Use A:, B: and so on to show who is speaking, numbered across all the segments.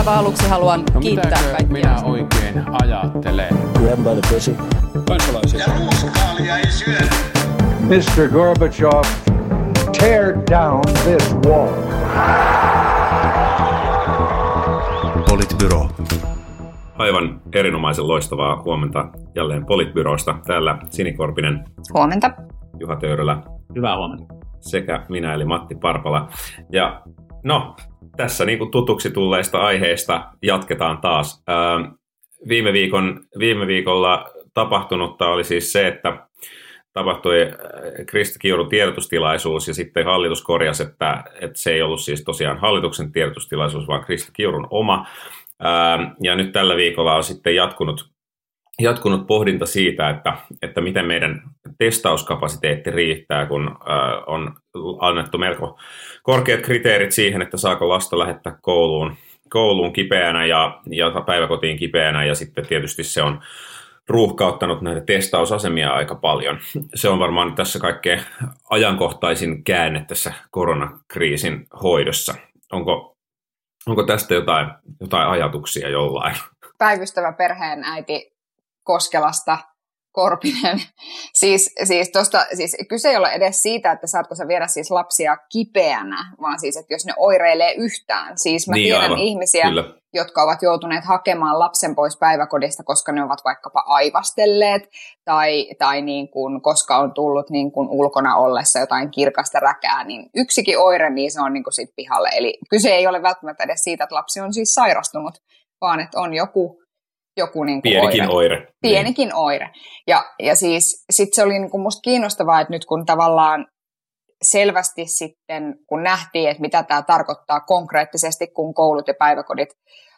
A: aivan aluksi haluan
B: No
A: kiittää kaikkia.
B: minä oikein ajattelen?
C: Grab by the pussy.
B: Kansalaisia.
D: Ja ruuskaalia ei syödä.
E: Mr. Gorbachev, tear down this wall.
F: Politbyro.
G: Aivan erinomaisen loistavaa huomenta jälleen Politbyrosta. Täällä Sinikorpinen,
A: Huomenta.
G: Juha Töyrylä
H: Hyvää huomenta.
G: sekä minä eli Matti Parpala. Ja no, tässä niin kuin tutuksi tulleista aiheista jatketaan taas. Ää, viime, viikon, viime viikolla tapahtunutta oli siis se, että tapahtui äh, Krista Kiurun tiedotustilaisuus ja sitten hallitus korjasi, että, että se ei ollut siis tosiaan hallituksen tiedotustilaisuus, vaan Krista Kiurun oma. Ää, Ja nyt tällä viikolla on sitten jatkunut, jatkunut pohdinta siitä, että, että miten meidän testauskapasiteetti riittää, kun ää, on annettu melko korkeat kriteerit siihen, että saako lasta lähettää kouluun, kouluun kipeänä ja, ja päiväkotiin kipeänä ja sitten tietysti se on ruuhkauttanut näitä testausasemia aika paljon. Se on varmaan tässä kaikkein ajankohtaisin käänne tässä koronakriisin hoidossa. Onko, onko tästä jotain, jotain ajatuksia jollain?
I: päivystävä perheen äiti Koskelasta, Korpinen. Siis, siis, tosta, siis kyse ei ole edes siitä, että saatko sä viedä siis lapsia kipeänä, vaan siis, että jos ne oireilee yhtään. Siis mä
G: Niin,
I: tiedän
G: aivan.
I: ihmisiä,
G: Kyllä.
I: jotka ovat joutuneet hakemaan lapsen pois päiväkodista, koska ne ovat vaikkapa aivastelleet, tai, tai niin kuin, koska on tullut niin kuin ulkona ollessa jotain kirkasta räkää, niin yksikin oire, niin se on niin kuin sit pihalle. Eli kyse ei ole välttämättä edes siitä, että lapsi on siis sairastunut, vaan että on joku, joku niin kuin
G: Pienikin
I: oire
G: oire. Niin.
I: pienikin oire. Ja, ja siis sit se oli niin kuin musta kiinnostavaa, että nyt kun tavallaan selvästi sitten, kun nähtiin, että mitä tämä tarkoittaa konkreettisesti, kun koulut ja päiväkodit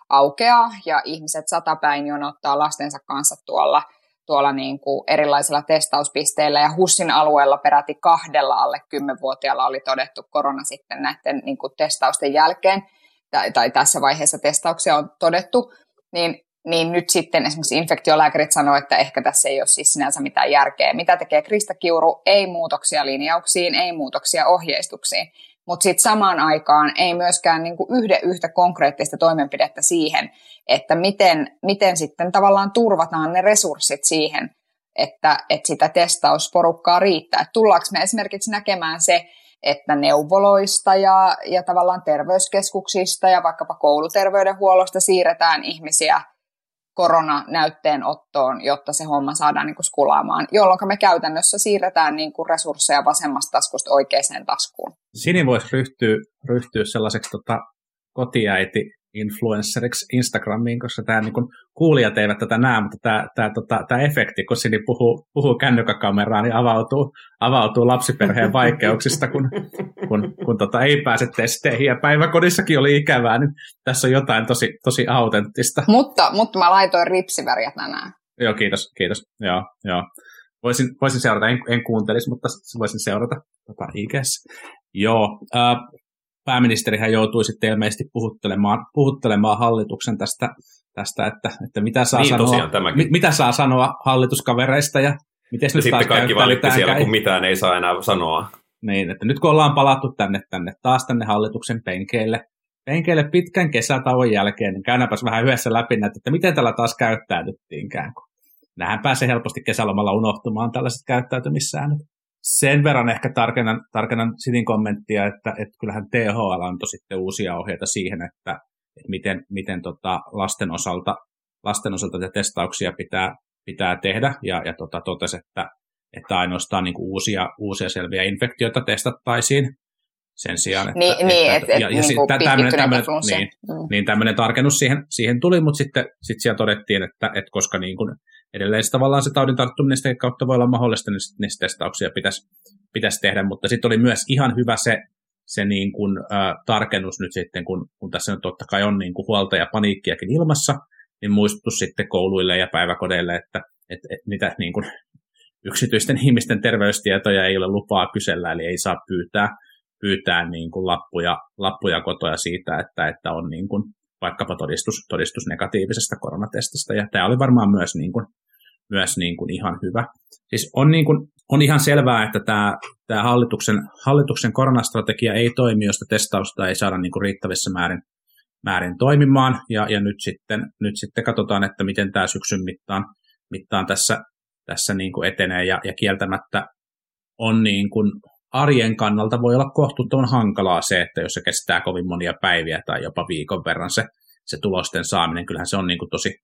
I: aukeaa ja ihmiset satapäin jonottaa lastensa kanssa tuolla, tuolla niin kuin erilaisilla testauspisteillä ja HUSin alueella peräti kahdella alle 10-vuotiaalla oli todettu korona sitten näiden niin kuin testausten jälkeen, tai, tai tässä vaiheessa testauksia on todettu, niin niin nyt sitten esimerkiksi infektiolääkärit sanoo, että ehkä tässä ei ole siis sinänsä mitään järkeä. Mitä tekee Krista Kiuru? Ei muutoksia linjauksiin, ei muutoksia ohjeistuksiin. Mutta sitten samaan aikaan ei myöskään niinku yhden yhtä konkreettista toimenpidettä siihen, että miten, miten sitten tavallaan turvataan ne resurssit siihen, että, että sitä testausporukkaa riittää. Et tullaanko me esimerkiksi näkemään se, että neuvoloista ja, ja tavallaan terveyskeskuksista ja vaikkapa kouluterveydenhuollosta siirretään ihmisiä koronanäytteenottoon, jotta se homma saadaan niin kuin skulaamaan, jolloin me käytännössä siirretään niin kuin resursseja vasemmasta taskusta oikeaan taskuun.
H: Sini voisi ryhtyä, ryhtyä sellaiseksi tota, kotiäiti influenceriksi Instagramiin, koska tämä niin kuulijat eivät tätä näe, mutta tämä, tämä, tota, tämä efekti, kun Sini puhuu, puhuu kännykkäkameraan, niin avautuu, avautuu lapsiperheen vaikeuksista, kun, kun, kun tota, ei pääse testeihin ja päiväkodissakin oli ikävää, niin tässä on jotain tosi, tosi autenttista.
I: Mutta, mutta mä laitoin ripsiväriä tänään.
H: Joo, kiitos, kiitos. Joo, joo. Voisin, voisin seurata, en, en kuuntelisi, mutta voisin seurata tota, IGS. Joo, äh, pääministerihän joutui sitten ilmeisesti puhuttelemaan, puhuttelemaan hallituksen tästä, tästä että, että mitä, saa
G: Niin,
H: sanoa,
G: tosiaan tämäkin.
H: mi, mitä saa sanoa hallituskavereista ja miten nyt
G: sitten kaikki valitti siellä, kun mitään ei saa enää sanoa.
H: Niin, että nyt kun ollaan palattu tänne, tänne taas tänne hallituksen penkeille, penkeille pitkän kesätauon jälkeen, niin käydäänpäs vähän yhdessä läpi näitä, että miten tällä taas käyttäydyttiinkään. Nähän pääsee helposti kesälomalla unohtumaan tällaiset käyttäytymissäännöt. Sen verran ehkä tarkennan, tarkennan Sitin kommenttia, että, että kyllähän THL antoi sitten uusia ohjeita siihen, että, että miten, miten tota lasten, osalta, lasten osalta te testauksia pitää, pitää tehdä, ja, ja tota, totesi, että, että ainoastaan niin kuin uusia, uusia selviä infektioita testattaisiin sen sijaan, että...
I: Niin, niin että, että,
H: ja
I: niin kuin
H: tä- tämmönen-
I: pitkittyneitä
H: tämmönen-
I: flunssia.
H: niin,
I: Mm.
H: niin tämmöinen tarkennus siihen, siihen tuli, mutta sitten sit siellä todettiin, että, että koska niin kuin edelleen se tavallaan se taudin tarttuminen sitä kautta voi olla mahdollista, niin niistä testauksia pitäisi, pitäisi tehdä, mutta sitten oli myös ihan hyvä se, se niin kuin, äh, tarkennus nyt sitten, kun, kun tässä nyt totta kai on niin kuin huolta ja paniikkiakin ilmassa, niin muistutus sitten kouluille ja päiväkodeille, että, että, että mitä niin kuin, yksityisten ihmisten terveystietoja ei ole lupaa kysellä, eli ei saa pyytää, pyytää niin kuin lappuja, lappuja kotoja siitä, että, että on niin kuin vaikkapa todistus, todistus negatiivisesta koronatestistä. Ja tämä oli varmaan myös, niin kuin, myös niin kuin ihan hyvä. Siis on, niin kuin, on ihan selvää, että tämä, tämä hallituksen, hallituksen koronastrategia ei toimi, josta testausta ei saada niin kuin riittävissä määrin, määrin toimimaan, ja, ja nyt, sitten, nyt sitten katsotaan, että miten tämä syksyn mittaan, mittaan tässä, tässä niin kuin etenee, ja, ja kieltämättä on niin kuin arjen kannalta voi olla kohtuuttoman hankalaa se, että jos se kestää kovin monia päiviä tai jopa viikon verran se, se tulosten saaminen, kyllähän se on niin kuin tosi,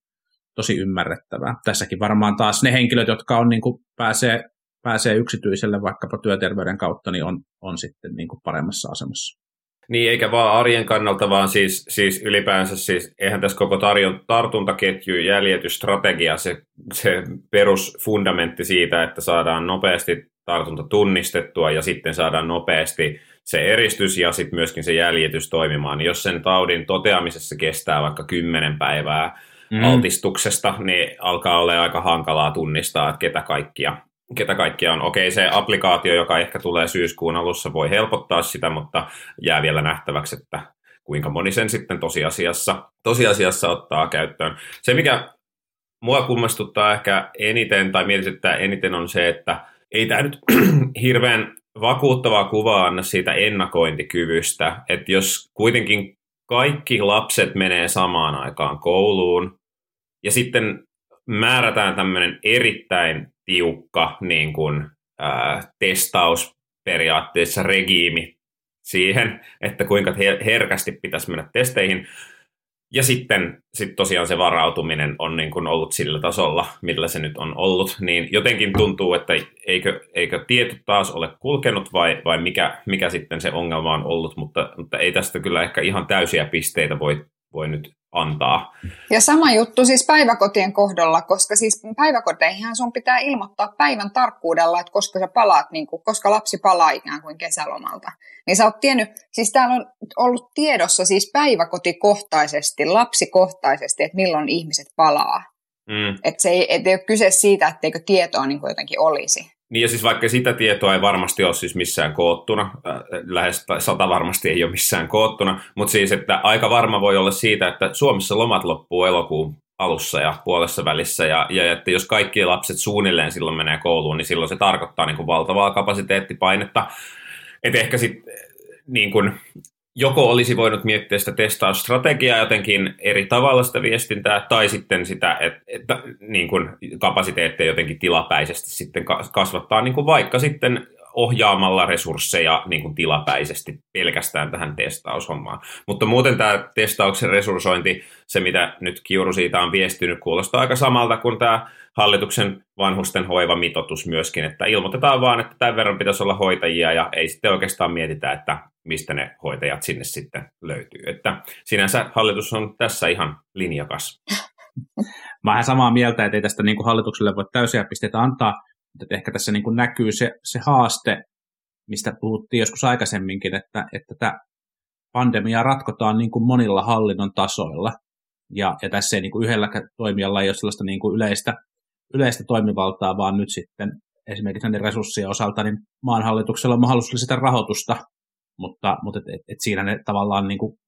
H: tosi ymmärrettävää. Tässäkin varmaan taas ne henkilöt, jotka on niin kuin pääsee, pääsee yksityiselle vaikkapa työterveyden kautta, niin on, on sitten niin kuin paremmassa asemassa.
G: Niin, eikä vaan arjen kannalta, vaan siis, siis ylipäänsä, siis eihän tässä koko tarjon, tartuntaketju jäljitysstrategia, se, se perusfundamentti siitä, että saadaan nopeasti tartunta tunnistettua ja sitten saadaan nopeasti se eristys ja sitten myöskin se jäljitys toimimaan. Niin jos sen taudin toteamisessa kestää vaikka kymmenen päivää mm. altistuksesta, niin alkaa olla aika hankalaa tunnistaa, että ketä kaikkia, ketä kaikkia on. Okei, se applikaatio, joka ehkä tulee syyskuun alussa, voi helpottaa sitä, mutta jää vielä nähtäväksi, että kuinka moni sen sitten tosiasiassa, tosiasiassa ottaa käyttöön. Se, mikä mua kummastuttaa ehkä eniten tai mietityttää eniten on se, että ei tämä nyt hirveän vakuuttavaa kuvaa anna siitä ennakointikyvystä, että jos kuitenkin kaikki lapset menee samaan aikaan kouluun ja sitten määrätään tämmöinen erittäin tiukka niin kuin, ää, testaus periaatteessa regiimi siihen, että kuinka herkästi pitäisi mennä testeihin, ja sitten sit tosiaan se varautuminen on niin kuin ollut sillä tasolla, millä se nyt on ollut, niin jotenkin tuntuu, että eikö, eikö tieto taas ole kulkenut vai, vai mikä, mikä sitten se ongelma on ollut, mutta, mutta ei tästä kyllä ehkä ihan täysiä pisteitä voi, voi nyt antaa.
I: Ja sama juttu siis päiväkotien kohdalla, koska siis päiväkoteihin sun pitää ilmoittaa päivän tarkkuudella, että koska sä palaat, niin kuin, koska lapsi palaa ikään kuin kesälomalta. Niin sä oot tiennyt, siis täällä on ollut tiedossa siis päiväkotikohtaisesti, lapsikohtaisesti, että milloin ihmiset palaa. Mm. Että se ei, et ei ole kyse siitä, etteikö tietoa niin kuin jotenkin olisi.
G: Niin ja siis vaikka sitä tietoa ei varmasti ole siis missään koottuna, äh, lähes sata varmasti ei ole missään koottuna, mutta siis että aika varma voi olla siitä, että Suomessa lomat loppuu elokuun alussa ja puolessa välissä, ja, ja että jos kaikki lapset suunnilleen silloin menee kouluun, niin silloin se tarkoittaa niin kuin valtavaa kapasiteettipainetta. Että ehkä sitten niin kuin, joko olisi voinut miettiä sitä testausstrategiaa jotenkin eri tavalla sitä viestintää, tai sitten sitä, että, että niin kuin kapasiteettia jotenkin tilapäisesti sitten kasvattaa, niin kuin vaikka sitten ohjaamalla resursseja niin kuin tilapäisesti pelkästään tähän testaushommaan. Mutta muuten tämä testauksen resurssointi, se mitä nyt Kiuru siitä on viestinyt, kuulostaa aika samalta kuin tämä hallituksen vanhusten hoivamitoitus myöskin, että ilmoitetaan vaan, että tämän verran pitäisi olla hoitajia ja ei sitten oikeastaan mietitä, että mistä ne hoitajat sinne sitten löytyy. Että sinänsä hallitus on tässä ihan linjakas.
H: Mä olen samaa mieltä, että ei tästä niin kuin hallitukselle voi täysiä pisteitä antaa, mutta ehkä tässä niin kuin näkyy se, se haaste, mistä puhuttiin joskus aikaisemminkin, että, että tätä pandemiaa ratkotaan niin kuin monilla hallinnon tasoilla. Ja, ja tässä ei niin kuin yhdellä toimijalla ei ole sellaista niin kuin yleistä, yleistä toimivaltaa, vaan nyt sitten esimerkiksi näiden resurssien osalta, niin maan hallituksella on mahdollisuus lisätä rahoitusta, mutta, mutta et, et, et siinä ne tavallaan niin kuin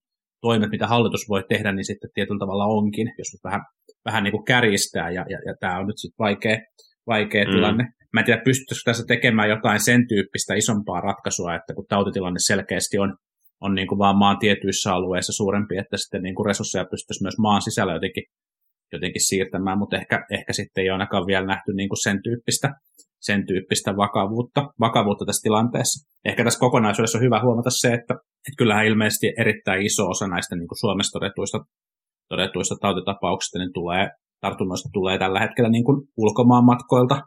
H: toimet, mitä hallitus voi tehdä, niin sitten tietyllä tavalla onkin, jos vähän, vähän niin kuin kärjistää, ja, ja, ja tämä on nyt sitten vaikea, vaikea mm. tilanne. Mä en tiedä, pystyttäisikö tässä tekemään jotain sen tyyppistä isompaa ratkaisua, että kun tautitilanne selkeästi on, on niin kuin vaan maan tietyissä alueissa suurempi, että sitten niin kuin resursseja pystyisi myös maan sisällä jotenkin, jotenkin siirtämään, mutta ehkä, ehkä sitten ei ainakaan vielä nähty niin kuin sen tyyppistä, sen tyyppistä vakavuutta, vakavuutta tässä tilanteessa. Ehkä tässä kokonaisuudessa on hyvä huomata se, että, että kyllähän ilmeisesti erittäin iso osa näistä niin kuin Suomessa todetuista, todetuista tautitapauksista niin tulee, tartunnoista tulee tällä hetkellä niin kuin ulkomaan matkoilta,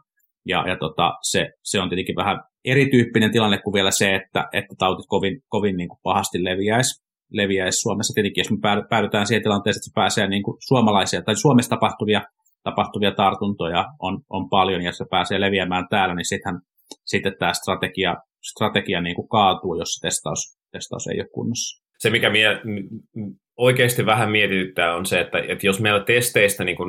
H: ja, ja tota, se, se, on tietenkin vähän erityyppinen tilanne kuin vielä se, että, että tautit kovin, kovin niin kuin pahasti leviäisi, leviäisi Suomessa. Tietenkin jos me päädytään siihen tilanteeseen, että se pääsee niin kuin suomalaisia tai Suomessa tapahtuvia, tapahtuvia tartuntoja on, on paljon ja se pääsee leviämään täällä, niin sittenhän, sitten tämä strategia, strategia niin kuin kaatuu, jos se testaus, testaus ei ole kunnossa.
G: Se, mikä mie, oikeasti vähän mietityttää on se, että, että jos meillä testeistä niin kuin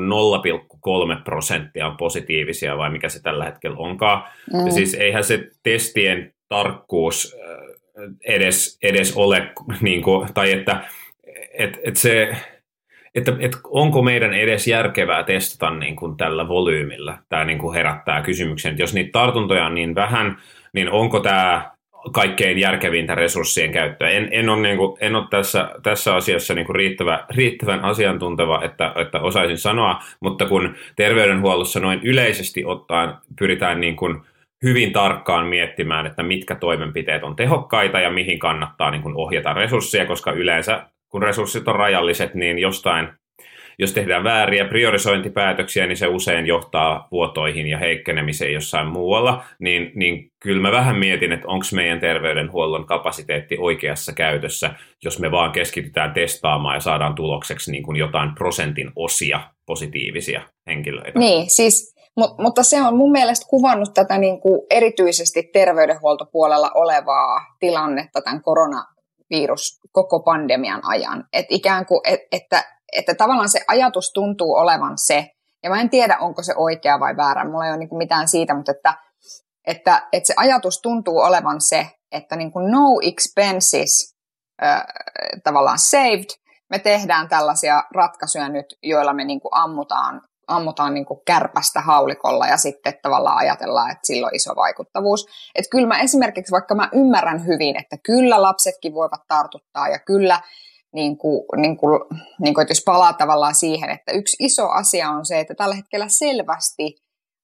G: 0,3 prosenttia on positiivisia, vai mikä se tällä hetkellä onkaan, mm. ja siis eihän se testien tarkkuus äh, edes, edes ole, niin kuin, tai että et, et se, että, että onko meidän edes järkevää testata niin kuin tällä volyymilla. Tämä niin kuin herättää kysymyksen, että jos niitä tartuntoja on niin vähän, niin onko tämä kaikkein järkevintä resurssien käyttöä. En, en ole, niin kuin, en ole tässä, tässä asiassa niin kuin riittävä, riittävän asiantunteva, että, että osaisin sanoa, mutta kun terveydenhuollossa noin yleisesti ottaen pyritään niin kuin hyvin tarkkaan miettimään, että mitkä toimenpiteet on tehokkaita ja mihin kannattaa niin kuin ohjata resursseja, koska yleensä kun resurssit on rajalliset, niin jostain jos tehdään vääriä priorisointipäätöksiä, niin se usein johtaa vuotoihin ja heikkenemiseen jossain muualla, niin, niin kyllä mä vähän mietin, että onko meidän terveydenhuollon kapasiteetti oikeassa käytössä, jos me vaan keskitytään testaamaan ja saadaan tulokseksi niin kuin jotain prosentin osia positiivisia henkilöitä.
I: Niin, siis Mut, mutta se on mun mielestä kuvannut tätä niin kuin erityisesti terveydenhuoltopuolella olevaa tilannetta tämän koronavirus koko pandemian ajan. Et ikään kuin, et, että että tavallaan se ajatus tuntuu olevan se, ja mä en tiedä, onko se oikea vai väärä, mulla ei ole niin mitään siitä, mutta että, että, että se ajatus tuntuu olevan se, että niin kuin no expenses äh, tavallaan saved, me tehdään tällaisia ratkaisuja nyt, joilla me niin kuin ammutaan, ammutaan niin kuin kärpästä haulikolla ja sitten tavallaan ajatellaan, että sillä on iso vaikuttavuus. Että kyllä mä esimerkiksi, vaikka mä ymmärrän hyvin, että kyllä lapsetkin voivat tartuttaa ja kyllä niin kuin, niin kuin, niin kuin, että jos palaa tavallaan siihen, että yksi iso asia on se, että tällä hetkellä selvästi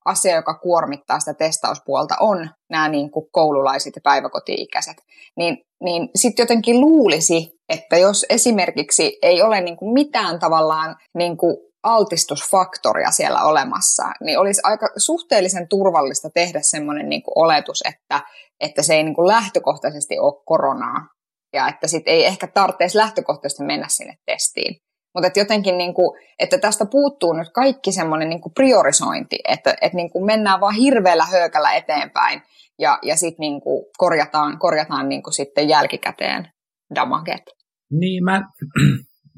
I: asia, joka kuormittaa sitä testauspuolta, on nämä niin kuin koululaiset ja päiväkoti-ikäiset. Niin, niin sitten jotenkin luulisi, että jos esimerkiksi ei ole niin kuin mitään tavallaan niin kuin altistusfaktoria siellä olemassa, niin olisi aika suhteellisen turvallista tehdä semmoinen niin oletus, että, että se ei niin kuin lähtökohtaisesti ole koronaa, ja että sit ei ehkä tarvitsisi lähtökohtaisesti mennä sinne testiin. Mutta että jotenkin, niin kuin, että tästä puuttuu nyt kaikki semmoinen niin kuin priorisointi, että, että niin kuin mennään vaan hirveällä höökällä eteenpäin ja, ja sitten niin kuin korjataan, korjataan niin kuin sitten jälkikäteen damaget.
H: Niin, mä,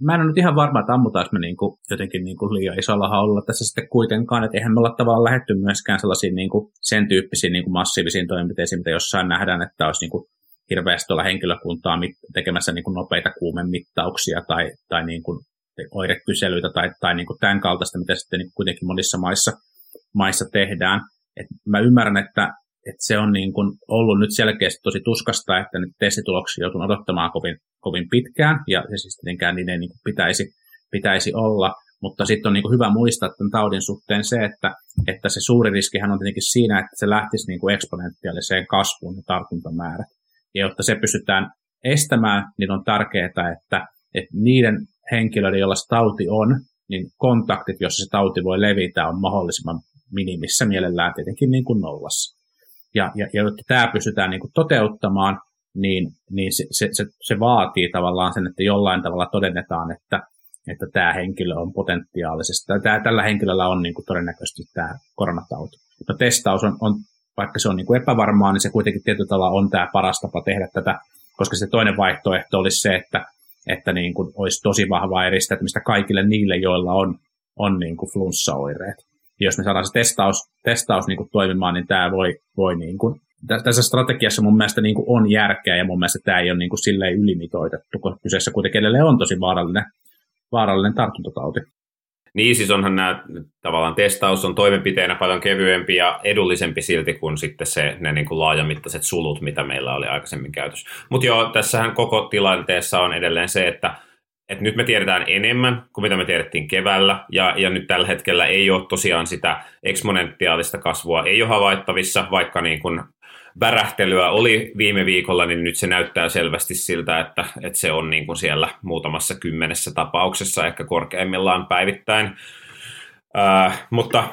H: mä en ole nyt ihan varma, että ammutaanko me niin kuin, jotenkin niin kuin liian isolla haulla tässä sitten kuitenkaan, että eihän me olla tavallaan lähetty myöskään sellaisiin niin kuin sen tyyppisiin niin kuin massiivisiin toimenpiteisiin, mitä jossain nähdään, että olisi niin kuin hirveästi olla henkilökuntaa tekemässä niin kuin nopeita kuumemittauksia tai, tai niin kuin oirekyselyitä tai, tai niin kuin tämän kaltaista, mitä sitten niin kuitenkin monissa maissa, maissa tehdään. Et mä ymmärrän, että, että se on niin kuin ollut nyt selkeästi tosi tuskasta, että nyt testituloksia joutuu odottamaan kovin, kovin pitkään, ja, ja siis tietenkään niiden niin kuin pitäisi, pitäisi olla, mutta sitten on niin kuin hyvä muistaa tämän taudin suhteen se, että, että se suuri riskihän on tietenkin siinä, että se lähtisi niin kuin eksponentiaaliseen kasvuun ja tartuntamäärät. Ja jotta se pystytään estämään, niin on tärkeää, että, että niiden henkilöiden, joilla se tauti on, niin kontaktit, joissa se tauti voi levitä, on mahdollisimman minimissä mielellään tietenkin niin kuin nollassa. Ja, ja, ja jotta tämä pystytään niin kuin toteuttamaan, niin, niin se, se, se, se vaatii tavallaan sen, että jollain tavalla todennetaan, että, että tämä henkilö on potentiaalisesti, tai tämä, tällä henkilöllä on niin kuin todennäköisesti tämä koronatauti. Mutta testaus on, on vaikka se on niin kuin epävarmaa, niin se kuitenkin tietyllä tavalla on tämä paras tapa tehdä tätä, koska se toinen vaihtoehto olisi se, että, että niin kuin olisi tosi vahvaa eristäytymistä kaikille niille, joilla on, on niin kuin flunssaoireet. Jos me saadaan se testaus, testaus niin kuin toimimaan, niin tämä voi, voi niin kuin, tässä strategiassa mun mielestä niin kuin on järkeä ja mun mielestä tämä ei ole niin kuin silleen ylimitoitettu, koska kyseessä kuitenkin edelleen on tosi vaarallinen, vaarallinen tartuntatauti.
G: Niin, siis onhan nämä tavallaan testaus on toimenpiteenä paljon kevyempi ja edullisempi silti kuin sitten se, ne niin kuin laajamittaiset sulut, mitä meillä oli aikaisemmin käytössä. Mutta joo, tässähän koko tilanteessa on edelleen se, että, että nyt me tiedetään enemmän kuin mitä me tiedettiin keväällä, ja, ja nyt tällä hetkellä ei ole tosiaan sitä eksponentiaalista kasvua, ei ole havaittavissa, vaikka niin kuin värähtelyä oli viime viikolla, niin nyt se näyttää selvästi siltä, että, että se on niin kuin siellä muutamassa kymmenessä tapauksessa, ehkä korkeimmillaan päivittäin. Äh, mutta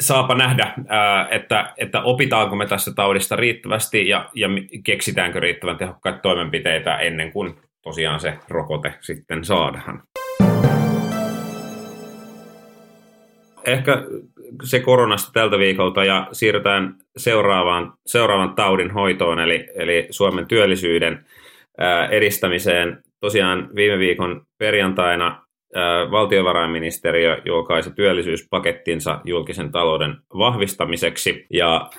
G: saapa nähdä, äh, että, että opitaanko me tästä taudista riittävästi ja, ja keksitäänkö riittävän tehokkaita toimenpiteitä ennen kuin tosiaan se rokote sitten saadaan. Ehkä se koronasta tältä viikolta ja siirrytään seuraavaan, seuraavan taudin hoitoon, eli, eli Suomen työllisyyden ää, edistämiseen. Tosiaan viime viikon perjantaina ää, valtiovarainministeriö julkaisi työllisyyspakettinsa julkisen talouden vahvistamiseksi, ja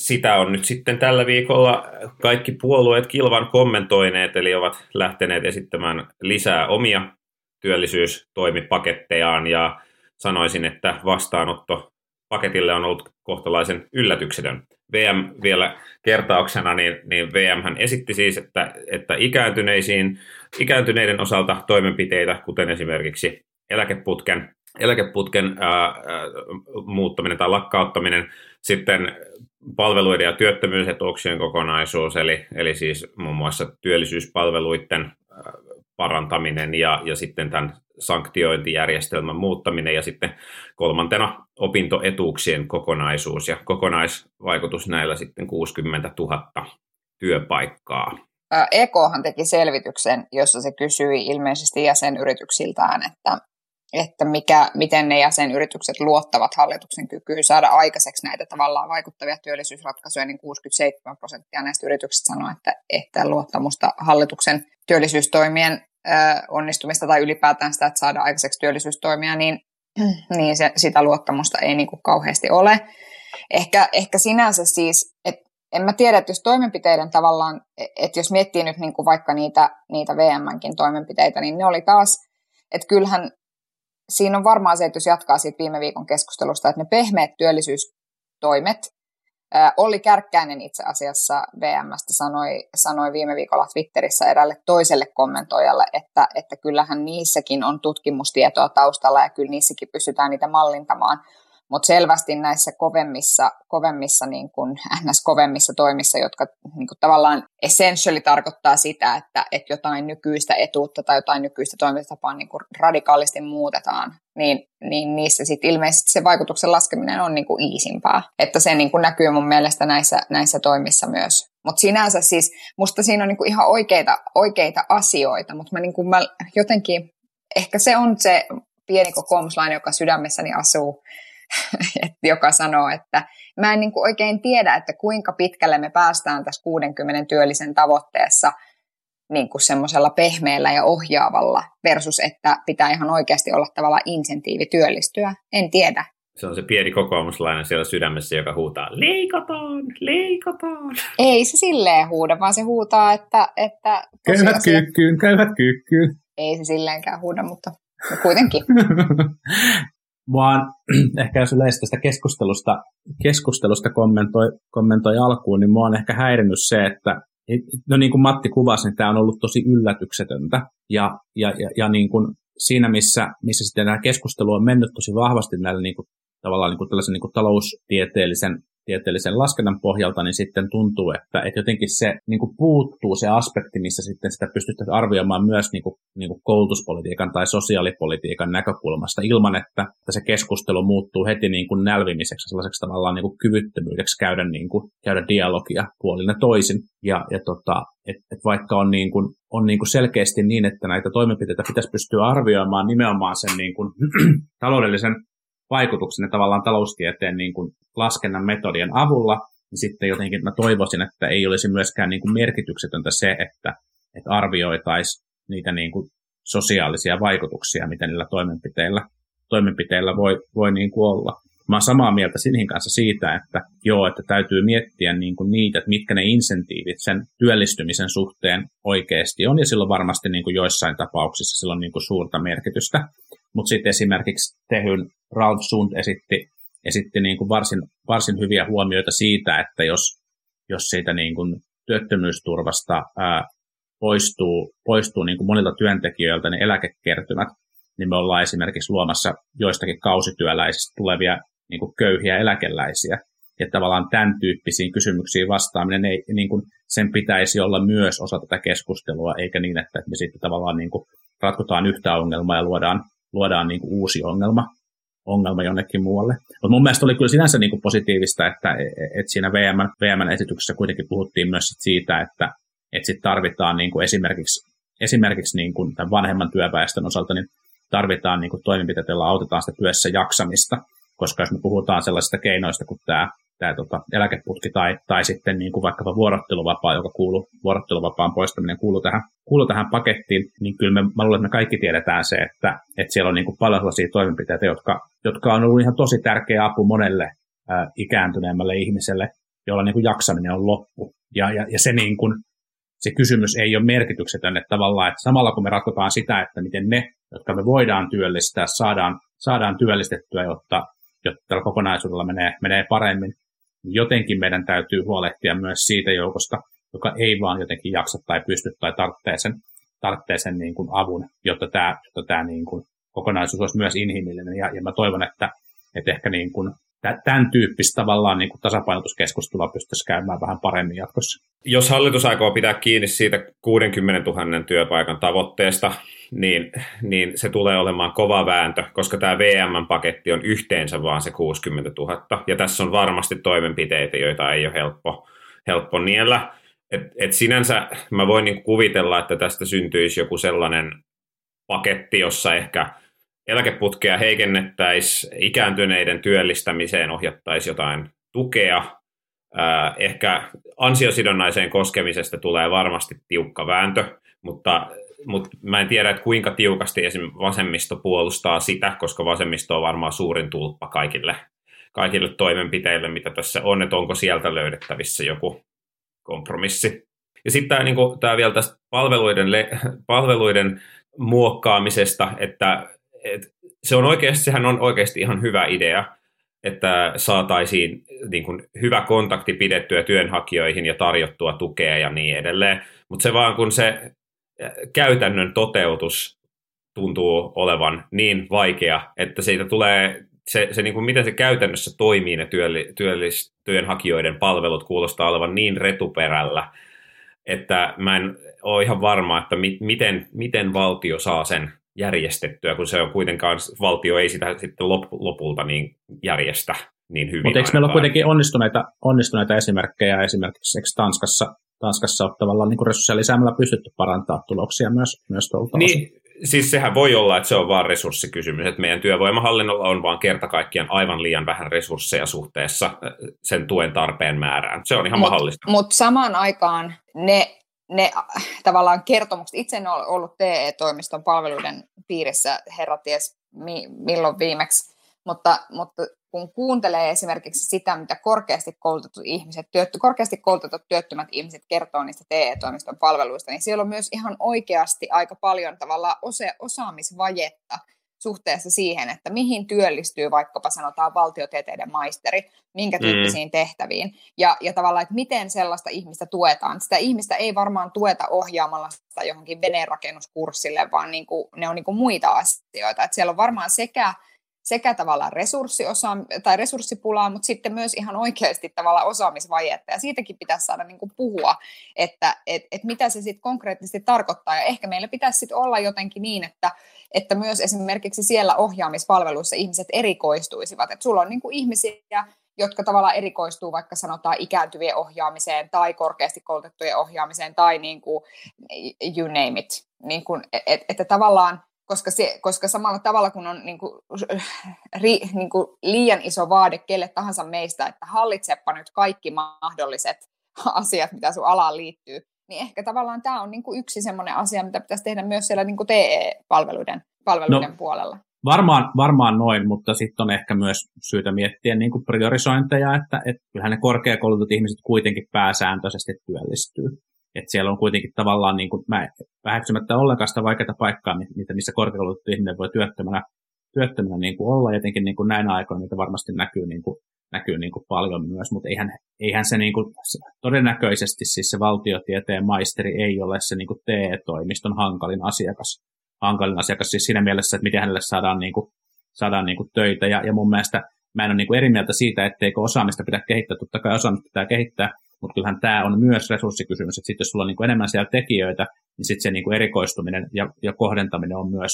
G: sitä on nyt sitten tällä viikolla kaikki puolueet kilvan kommentoineet, eli ovat lähteneet esittämään lisää omia työllisyystoimipakettejaan, ja sanoisin, että vastaanotto paketille on ollut kohtalaisen yllätyksetön. VM vielä kertauksena, niin, niin VM hän esitti siis, että, että ikääntyneisiin, ikääntyneiden osalta toimenpiteitä, kuten esimerkiksi eläkeputken, eläkeputken ää, ää, muuttaminen tai lakkauttaminen, sitten palveluiden ja työttömyysetuuksien kokonaisuus, eli, eli siis muun muassa työllisyyspalveluiden parantaminen ja, ja sitten tämän sanktiointijärjestelmän muuttaminen ja sitten kolmantena opintoetuuksien kokonaisuus ja kokonaisvaikutus näillä sitten 60 000 työpaikkaa.
I: EKhan teki selvityksen, jossa se kysyi ilmeisesti jäsenyrityksiltään, että että mikä, miten ne jäsenyritykset luottavat hallituksen kykyyn saada aikaiseksi näitä tavallaan vaikuttavia työllisyysratkaisuja, niin 67 prosenttia näistä yrityksistä sanoo, että, että luottamusta hallituksen työllisyystoimien onnistumista tai ylipäätään sitä, että saada aikaiseksi työllisyystoimia, niin, niin se, sitä luottamusta ei niin kuin kauheasti ole. Ehkä, ehkä sinänsä siis, että en mä tiedä, että jos toimenpiteiden tavallaan, että jos miettii nyt niin kuin vaikka niitä, niitä VMnkin toimenpiteitä, niin ne oli taas, että kyllähän siinä on varmaan se, että jos jatkaa siitä viime viikon keskustelusta, että ne pehmeät työllisyystoimet, Olli Kärkkäinen itse asiassa VMstä sanoi, sanoi viime viikolla Twitterissä erälle toiselle kommentoijalle, että, että kyllähän niissäkin on tutkimustietoa taustalla ja kyllä niissäkin pystytään niitä mallintamaan. Mutta selvästi näissä kovemmissa, kovemmissa niin kuin NS-kovemmissa toimissa, jotka niin kuin tavallaan essentially tarkoittaa sitä, että, että jotain nykyistä etuutta tai jotain nykyistä toimintatapaa niin kuin radikaalisti muutetaan, niin, niin niissä sitten ilmeisesti se vaikutuksen laskeminen on niin kuin iisimpää. Että se niin kuin näkyy mun mielestä näissä, näissä toimissa myös. Mutta sinänsä siis, musta siinä on niin kuin ihan oikeita, oikeita asioita, mutta mä, niin mä jotenkin, ehkä se on se pieni kokoomuslainen, joka sydämessäni asuu, joka sanoo, että mä en niin kuin oikein tiedä, että kuinka pitkälle me päästään tässä 60 työllisen tavoitteessa niin kuin semmoisella pehmeällä ja ohjaavalla versus, että pitää ihan oikeasti olla tavallaan insentiivi työllistyä. En tiedä.
G: Se on se pieni kokoomuslainen siellä sydämessä, joka huutaa, leikataan, leikataan.
I: Ei se silleen huuda, vaan se huutaa, että... että
H: köyhät kyykkyyn, köyhät kyykkyyn.
I: Ei se silleenkään huuda, mutta kuitenkin.
H: vaan ehkä jos yleisesti tästä keskustelusta, keskustelusta kommentoi, kommentoi alkuun, niin mua on ehkä häirinnyt se, että no niin kuin Matti kuvasi, niin tämä on ollut tosi yllätyksetöntä. Ja, ja, ja, ja niin kuin siinä, missä, missä sitten tämä keskustelu on mennyt tosi vahvasti näillä niin kuin, tavallaan niin kuin tällaisen niin kuin taloustieteellisen tieteellisen laskennan pohjalta, niin sitten tuntuu, että, että jotenkin se niin kuin puuttuu se aspekti, missä sitten sitä pystyttäisiin arvioimaan myös niin kuin, niin kuin koulutuspolitiikan tai sosiaalipolitiikan näkökulmasta ilman, että, että se keskustelu muuttuu heti niin kuin nälvimiseksi, sellaiseksi tavallaan niin kuin kyvyttömyydeksi käydä, niin kuin, käydä dialogia puolin toisin. Ja, ja tota, et, et vaikka on, niin kuin, on niin kuin selkeästi niin, että näitä toimenpiteitä pitäisi pystyä arvioimaan nimenomaan sen niin kuin, taloudellisen vaikutuksen ja tavallaan taloustieteen niin kuin laskennan metodien avulla, niin sitten jotenkin mä toivoisin, että ei olisi myöskään niin kuin merkityksetöntä se, että, että arvioitaisiin niitä niin kuin sosiaalisia vaikutuksia, mitä niillä toimenpiteillä, toimenpiteillä voi, voi niin kuin olla. Mä oon samaa mieltä Sinin kanssa siitä, että joo, että täytyy miettiä niin kuin niitä, että mitkä ne insentiivit sen työllistymisen suhteen oikeasti on, ja silloin varmasti niin kuin joissain tapauksissa sillä on niin kuin suurta merkitystä. Mutta sitten esimerkiksi Tehyn Ralf Sund esitti, esitti niin kuin varsin, varsin hyviä huomioita siitä, että jos, jos siitä niin kuin työttömyysturvasta ää, poistuu, poistuu niin kuin monilta työntekijöiltä ne eläkekertymät, niin me ollaan esimerkiksi luomassa joistakin kausityöläisistä tulevia niin kuin köyhiä eläkeläisiä. Ja tavallaan tämän tyyppisiin kysymyksiin vastaaminen, ei, niin kuin, sen pitäisi olla myös osa tätä keskustelua, eikä niin, että me sitten tavallaan niin kuin ratkotaan yhtä ongelmaa ja luodaan, luodaan niin kuin uusi ongelma, ongelma jonnekin muualle. Mutta mun mielestä oli kyllä sinänsä niin kuin positiivista, että, että siinä VM, VM-esityksessä kuitenkin puhuttiin myös sit siitä, että, että sit tarvitaan niin kuin esimerkiksi, esimerkiksi niin kuin tämän vanhemman työväestön osalta niin tarvitaan niin kuin toimenpiteitä, joilla autetaan sitä työssä jaksamista, koska jos me puhutaan sellaisista keinoista kuin tämä, tämä tota, eläkeputki tai, tai sitten niin kuin vaikkapa vuorotteluvapaa, joka kuuluu, vuorotteluvapaan poistaminen kuuluu tähän, kuuluu tähän pakettiin, niin kyllä me, mä luulen, että me kaikki tiedetään se, että, että siellä on niin kuin paljon sellaisia toimenpiteitä, jotka, jotka on ollut ihan tosi tärkeä apu monelle ää, ikääntyneemmälle ihmiselle, jolla niin kuin jaksaminen on loppu. Ja, ja, ja se niin kuin, se kysymys ei ole merkityksetön, että tavallaan, että samalla kun me ratkotaan sitä, että miten ne, jotka me voidaan työllistää, saadaan, saadaan työllistettyä, jotta, jotta tällä kokonaisuudella menee, menee paremmin. Jotenkin meidän täytyy huolehtia myös siitä joukosta, joka ei vaan jotenkin jaksa tai pysty tai tarvitsee sen, tarvitsee sen niin kuin avun, jotta tämä, jotta tämä niin kuin kokonaisuus olisi myös inhimillinen. Ja, ja mä toivon, että, että ehkä niin kuin tämän tyyppistä tavallaan niin kuin tasapainotuskeskustelua pystyisi käymään vähän paremmin jatkossa.
G: Jos hallitus aikoo pitää kiinni siitä 60 000 työpaikan tavoitteesta, niin, niin se tulee olemaan kova vääntö, koska tämä VM-paketti on yhteensä vaan se 60 000. Ja tässä on varmasti toimenpiteitä, joita ei ole helppo, helppo niellä. Et, et sinänsä mä voin niin kuvitella, että tästä syntyisi joku sellainen paketti, jossa ehkä eläkeputkea heikennettäisiin, ikääntyneiden työllistämiseen ohjattaisiin jotain tukea, ehkä ansiosidonnaiseen koskemisesta tulee varmasti tiukka vääntö, mutta, mutta mä en tiedä, että kuinka tiukasti esim. vasemmisto puolustaa sitä, koska vasemmisto on varmaan suurin tulppa kaikille, kaikille toimenpiteille, mitä tässä on, että onko sieltä löydettävissä joku kompromissi. Ja sitten tämä, niin tämä vielä tästä palveluiden, palveluiden muokkaamisesta, että et se on oikeasti, sehän on oikeasti ihan hyvä idea, että saataisiin niin kuin, hyvä kontakti pidettyä työnhakijoihin ja tarjottua tukea ja niin edelleen. Mutta se vaan kun se käytännön toteutus tuntuu olevan niin vaikea, että siitä tulee se, se niin kuin miten se käytännössä toimii ne työlli, työllis, työnhakijoiden palvelut kuulostaa olevan niin retuperällä, että mä en ole ihan varma, että mi, miten, miten valtio saa sen järjestettyä, kun se on kuitenkaan, valtio ei sitä sitten lop, lopulta niin järjestä niin hyvin.
H: Mutta eikö meillä ole kuitenkin onnistuneita, onnistuneita esimerkkejä, esimerkiksi eikö Tanskassa, Tanskassa on tavallaan niin resursseja lisäämällä pystytty parantaa tuloksia myös, myös tuolta
G: niin, Siis sehän voi olla, että se on vain resurssikysymys, että meidän työvoimahallinnolla on vaan kerta kaikkiaan aivan liian vähän resursseja suhteessa äh, sen tuen tarpeen määrään. Se on ihan mut, mahdollista.
I: Mutta samaan aikaan ne ne äh, tavallaan kertomukset, itse en ole ollut TE-toimiston palveluiden piirissä herra ties mi, milloin viimeksi, mutta, mutta kun kuuntelee esimerkiksi sitä, mitä korkeasti koulutetut ihmiset, työtty, korkeasti koulutetut työttömät ihmiset kertoo niistä TE-toimiston palveluista, niin siellä on myös ihan oikeasti aika paljon tavallaan osa, osaamisvajetta suhteessa siihen, että mihin työllistyy vaikkapa sanotaan valtiotieteiden maisteri, minkä mm. tyyppisiin mm. tehtäviin, ja, ja tavallaan, että miten sellaista ihmistä tuetaan. Sitä ihmistä ei varmaan tueta ohjaamalla sitä johonkin veneenrakennuskurssille, vaan niin kuin, ne on niin kuin muita asioita. Että siellä on varmaan sekä sekä tavallaan resurssiosa- tai resurssipulaa, mutta sitten myös ihan oikeasti tavallaan osaamisvajetta. Ja siitäkin pitäisi saada niin kuin puhua, että et, et mitä se sitten konkreettisesti tarkoittaa. Ja ehkä meillä pitäisi sitten olla jotenkin niin, että, että myös esimerkiksi siellä ohjaamispalveluissa ihmiset erikoistuisivat. Että sulla on niin kuin ihmisiä, jotka tavallaan erikoistuu vaikka sanotaan ikääntyvien ohjaamiseen tai korkeasti koulutettujen ohjaamiseen tai niin kuin, you name it. Niin kuin, et, että tavallaan koska, se, koska samalla tavalla kun on niin kuin, ri, niin kuin liian iso vaade kelle tahansa meistä, että hallitsepa nyt kaikki mahdolliset asiat, mitä sun alaan liittyy, niin ehkä tavallaan tämä on niin kuin yksi sellainen asia, mitä pitäisi tehdä myös siellä niin kuin TE-palveluiden palveluiden no, puolella.
H: Varmaan, varmaan noin, mutta sitten on ehkä myös syytä miettiä niin kuin priorisointeja, että, että kyllähän ne korkeakoulutut ihmiset kuitenkin pääsääntöisesti työllistyy. Et siellä on kuitenkin tavallaan, niin kuin, mä väheksymättä ollenkaan sitä vaikeaa paikkaa, mitä, missä korkeakoulutettu ihminen voi työttömänä, työttömänä niin kuin olla, jotenkin niin kuin näinä aikoina niitä varmasti näkyy, niin kuin, näkyy niin kuin paljon myös, mutta eihän, eihän se niin kuin, todennäköisesti siis se valtiotieteen maisteri ei ole se niin kuin TE-toimiston hankalin asiakas, hankalin asiakas. Siis siinä mielessä, että miten hänelle saadaan, niin kuin, saadaan niin kuin töitä, ja, ja mun mielestä mä en ole niin kuin eri mieltä siitä, etteikö osaamista pidä kehittää, totta kai osaamista pitää kehittää, mutta kyllähän tämä on myös resurssikysymys, että sitten jos sulla on niin enemmän siellä tekijöitä, niin sitten se niin erikoistuminen ja, ja kohdentaminen on myös,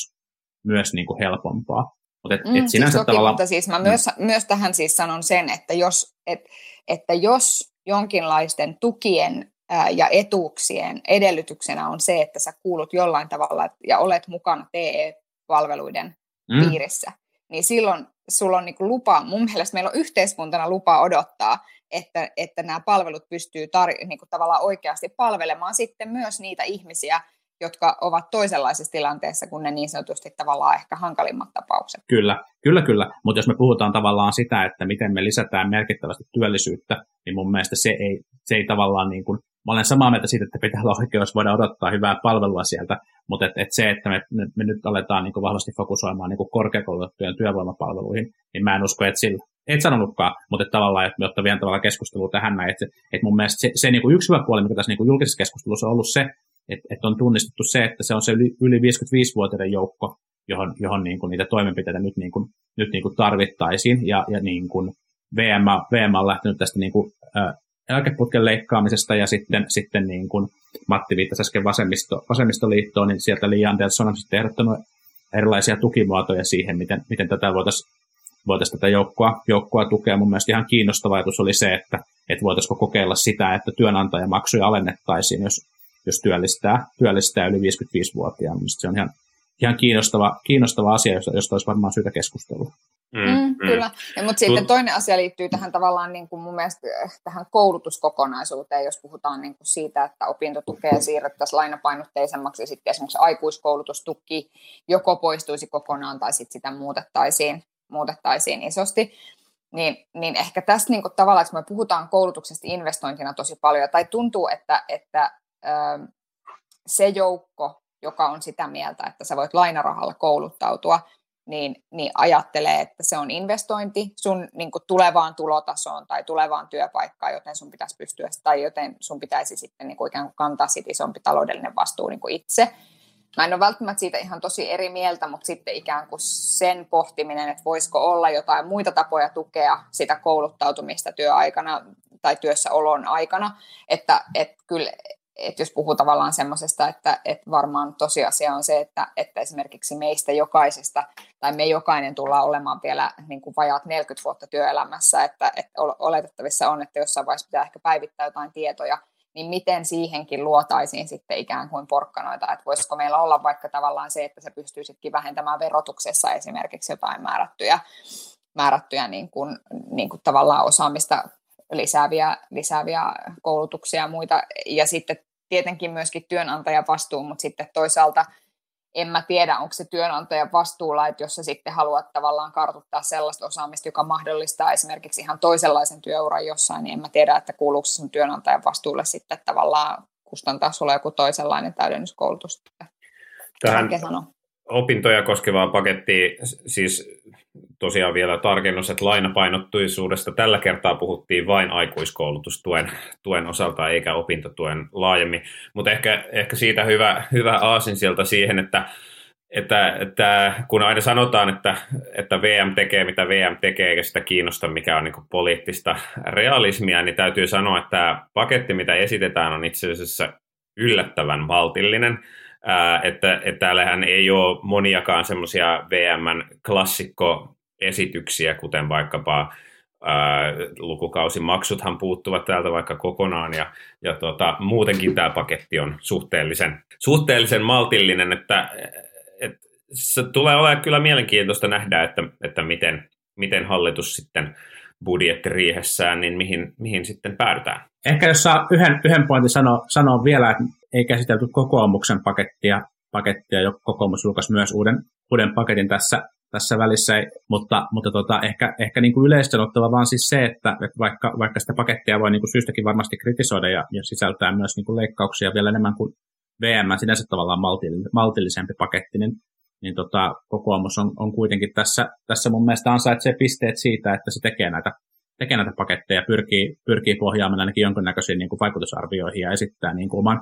H: myös niin helpompaa. Mut et,
I: mm, et siis toki, tavalla... mutta siis mä myös, mm. myös tähän siis sanon sen, että jos, et, että jos jonkinlaisten tukien ja etuuksien edellytyksenä on se, että sä kuulut jollain tavalla ja olet mukana TE-palveluiden mm. piirissä, niin silloin sulla on niin lupa, mun mielestä meillä on yhteiskuntana lupa odottaa, että, että nämä palvelut pystyy tar- niin kuin tavallaan oikeasti palvelemaan sitten myös niitä ihmisiä, jotka ovat toisenlaisessa tilanteessa kuin ne niin sanotusti tavallaan ehkä hankalimmat tapaukset.
H: Kyllä, kyllä, kyllä. Mutta jos me puhutaan tavallaan sitä, että miten me lisätään merkittävästi työllisyyttä, niin mun mielestä se ei, se ei tavallaan niin kuin mä olen samaa mieltä siitä, että pitää olla oikeus voida odottaa hyvää palvelua sieltä, mutta et, et se, että me, me, me nyt aletaan niin vahvasti fokusoimaan niin korkeakoulutettujen työvoimapalveluihin, niin mä en usko, että sillä, et sanonutkaan, mutta että tavallaan, että me ottaa vielä tavallaan keskustelua tähän näin, että, että mun mielestä se, se niin kuin yksi hyvä puoli, mikä tässä niin kuin julkisessa keskustelussa on ollut se, että, että on tunnistettu se, että se on se yli, yli 55-vuotiaiden joukko, johon, johon niin kuin niitä toimenpiteitä nyt, niin kuin, nyt niin kuin tarvittaisiin, ja, ja niin kuin VM, VM on lähtenyt tästä niin kuin, ä, eläkeputken leikkaamisesta, ja sitten, sitten niin kuin Matti viittasi äsken vasemmisto, vasemmistoliittoon, niin sieltä Li Andersson on sitten ehdottanut erilaisia tukimuotoja siihen, miten, miten tätä voitaisiin voitaisiin tätä joukkoa, joukkoa tukea. Mun mielestä ihan kiinnostava ajatus oli se, että, että voitaisiinko kokeilla sitä, että työnantajamaksuja alennettaisiin, jos, jos työllistää, työllistää yli 55-vuotiaan. Mielestäni se on ihan, ihan kiinnostava, kiinnostava asia, josta olisi varmaan syytä keskustella.
I: Mm, mm, mm. Kyllä, ja, mutta sitten toinen asia liittyy tähän tavallaan niin kuin mun mielestä eh, tähän koulutuskokonaisuuteen, jos puhutaan niin kuin siitä, että opintotukea siirrettäisiin lainapainotteisemmaksi ja sitten esimerkiksi aikuiskoulutustuki joko poistuisi kokonaan tai sitten sitä muutettaisiin, muutettaisiin isosti. Niin, niin ehkä tässä niin kuin tavallaan, että me puhutaan koulutuksesta investointina tosi paljon, tai tuntuu, että, että ö, se joukko, joka on sitä mieltä, että sä voit lainarahalla kouluttautua, niin, niin ajattelee, että se on investointi sun niin kuin tulevaan tulotasoon tai tulevaan työpaikkaan, joten sun pitäisi pystyä, tai joten sun pitäisi sitten niin kuin ikään kuin kantaa sit isompi taloudellinen vastuu niin kuin itse. Mä en ole välttämättä siitä ihan tosi eri mieltä, mutta sitten ikään kuin sen pohtiminen, että voisiko olla jotain muita tapoja tukea sitä kouluttautumista työaikana tai työssäolon aikana, että, että kyllä että jos puhuu tavallaan semmoisesta, että, että varmaan tosiasia on se, että, että esimerkiksi meistä jokaisesta, tai me jokainen tullaan olemaan vielä niin kuin vajaat 40 vuotta työelämässä, että, että oletettavissa on, että jossain vaiheessa pitää ehkä päivittää jotain tietoja, niin miten siihenkin luotaisiin sitten ikään kuin porkkanoita, että voisiko meillä olla vaikka tavallaan se, että se pystyisitkin vähentämään verotuksessa esimerkiksi jotain määrättyjä, määrättyjä niin kuin, niin kuin tavallaan osaamista lisääviä, lisääviä koulutuksia ja muita. Ja sitten tietenkin myöskin työnantajan vastuu, mutta sitten toisaalta en mä tiedä, onko se työnantajan vastuulla, että jos sä sitten haluat tavallaan kartuttaa sellaista osaamista, joka mahdollistaa esimerkiksi ihan toisenlaisen työuran jossain, niin en mä tiedä, että kuuluuko se sun työnantajan vastuulle sitten tavallaan kustantaa sulle joku toisenlainen täydennyskoulutus.
G: Tähän opintoja koskevaa pakettia, siis tosiaan vielä tarkennus, että lainapainottuisuudesta tällä kertaa puhuttiin vain aikuiskoulutustuen tuen osalta eikä opintotuen laajemmin, mutta ehkä, ehkä siitä hyvä, hyvä aasin sieltä siihen, että, että, että kun aina sanotaan, että, että VM tekee mitä VM tekee eikä sitä kiinnosta mikä on niin poliittista realismia, niin täytyy sanoa, että tämä paketti mitä esitetään on itse asiassa yllättävän maltillinen että, että täällähän ei ole moniakaan semmoisia VMn klassikkoesityksiä, kuten vaikkapa ää, lukukausimaksuthan puuttuvat täältä vaikka kokonaan, ja, ja tota, muutenkin tämä paketti on suhteellisen, suhteellisen maltillinen, että, että se tulee olemaan kyllä mielenkiintoista nähdä, että, että miten, miten hallitus sitten budjettiriihessään, niin mihin, mihin sitten päädytään.
H: Ehkä jos saa yhden, yhden pointin sanoa, sanoa vielä, että ei käsitelty kokoomuksen pakettia, pakettia jo kokoomus julkaisi myös uuden, uuden paketin tässä, tässä välissä, mutta, mutta tota, ehkä, ehkä niin kuin ottava vaan siis se, että, että vaikka, vaikka sitä pakettia voi niin kuin syystäkin varmasti kritisoida ja, ja sisältää myös niin kuin leikkauksia vielä enemmän kuin VM, sinänsä tavallaan maltillisempi paketti, niin, niin tota, kokoomus on, on kuitenkin tässä, tässä mun mielestä ansaitsee pisteet siitä, että se tekee näitä tekee näitä paketteja, pyrkii, pyrkii pohjaamaan ainakin jonkinnäköisiin niin kuin vaikutusarvioihin ja esittää niin kuin oman,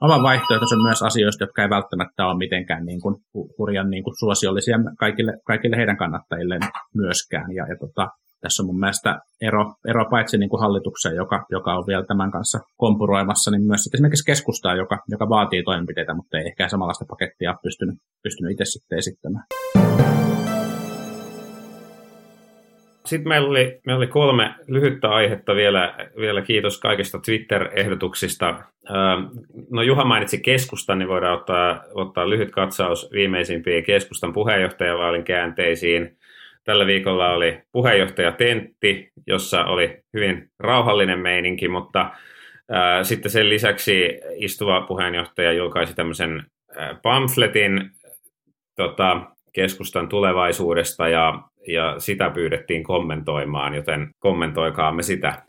H: oman vaihtoehtonsa myös asioista, jotka ei välttämättä ole mitenkään niin kuin hurjan niin kuin suosiollisia kaikille, kaikille heidän kannattajille myöskään. Ja, ja tota, tässä on mun mielestä ero, ero paitsi niin kuin hallitukseen, joka, joka on vielä tämän kanssa kompuroimassa, niin myös esimerkiksi keskustaa, joka, joka vaatii toimenpiteitä, mutta ei ehkä samanlaista pakettia pystynyt, pystynyt itse sitten esittämään.
G: Sitten meillä oli, meillä oli kolme lyhyttä aihetta vielä. Vielä kiitos kaikista Twitter-ehdotuksista. No Juha mainitsi keskustan, niin voidaan ottaa, ottaa lyhyt katsaus viimeisimpiin keskustan puheenjohtajavaalin käänteisiin. Tällä viikolla oli puheenjohtaja Tentti, jossa oli hyvin rauhallinen meininki, mutta sitten sen lisäksi istuva puheenjohtaja julkaisi tämmöisen pamfletin tota, keskustan tulevaisuudesta ja ja sitä pyydettiin kommentoimaan, joten kommentoikaamme sitä.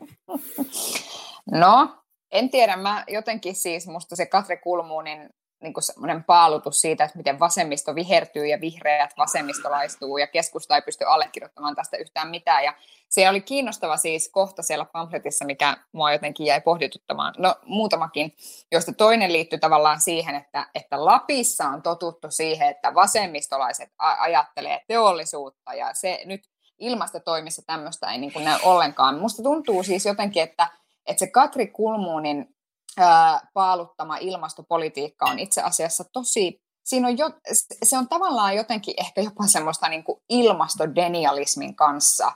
I: No, En tiedä, mä jotenkin siis, musta se Katri Kulmuunin niin semmoinen paalutus siitä, että miten vasemmisto vihertyy ja vihreät vasemmistolaistuu ja keskusta ei pysty allekirjoittamaan tästä yhtään mitään. Ja se oli kiinnostava siis kohta siellä pamfletissa, mikä mua jotenkin jäi pohdituttamaan. No muutamakin, joista toinen liittyy tavallaan siihen, että, että Lapissa on totuttu siihen, että vasemmistolaiset ajattelee teollisuutta ja se nyt ilmastotoimissa tämmöistä ei niin kuin näy ollenkaan. Musta tuntuu siis jotenkin, että, että se Katri Kulmuunin paaluttama ilmastopolitiikka on itse asiassa tosi, siinä on jo, se on tavallaan jotenkin ehkä jopa semmoista niin kuin ilmastodenialismin kanssa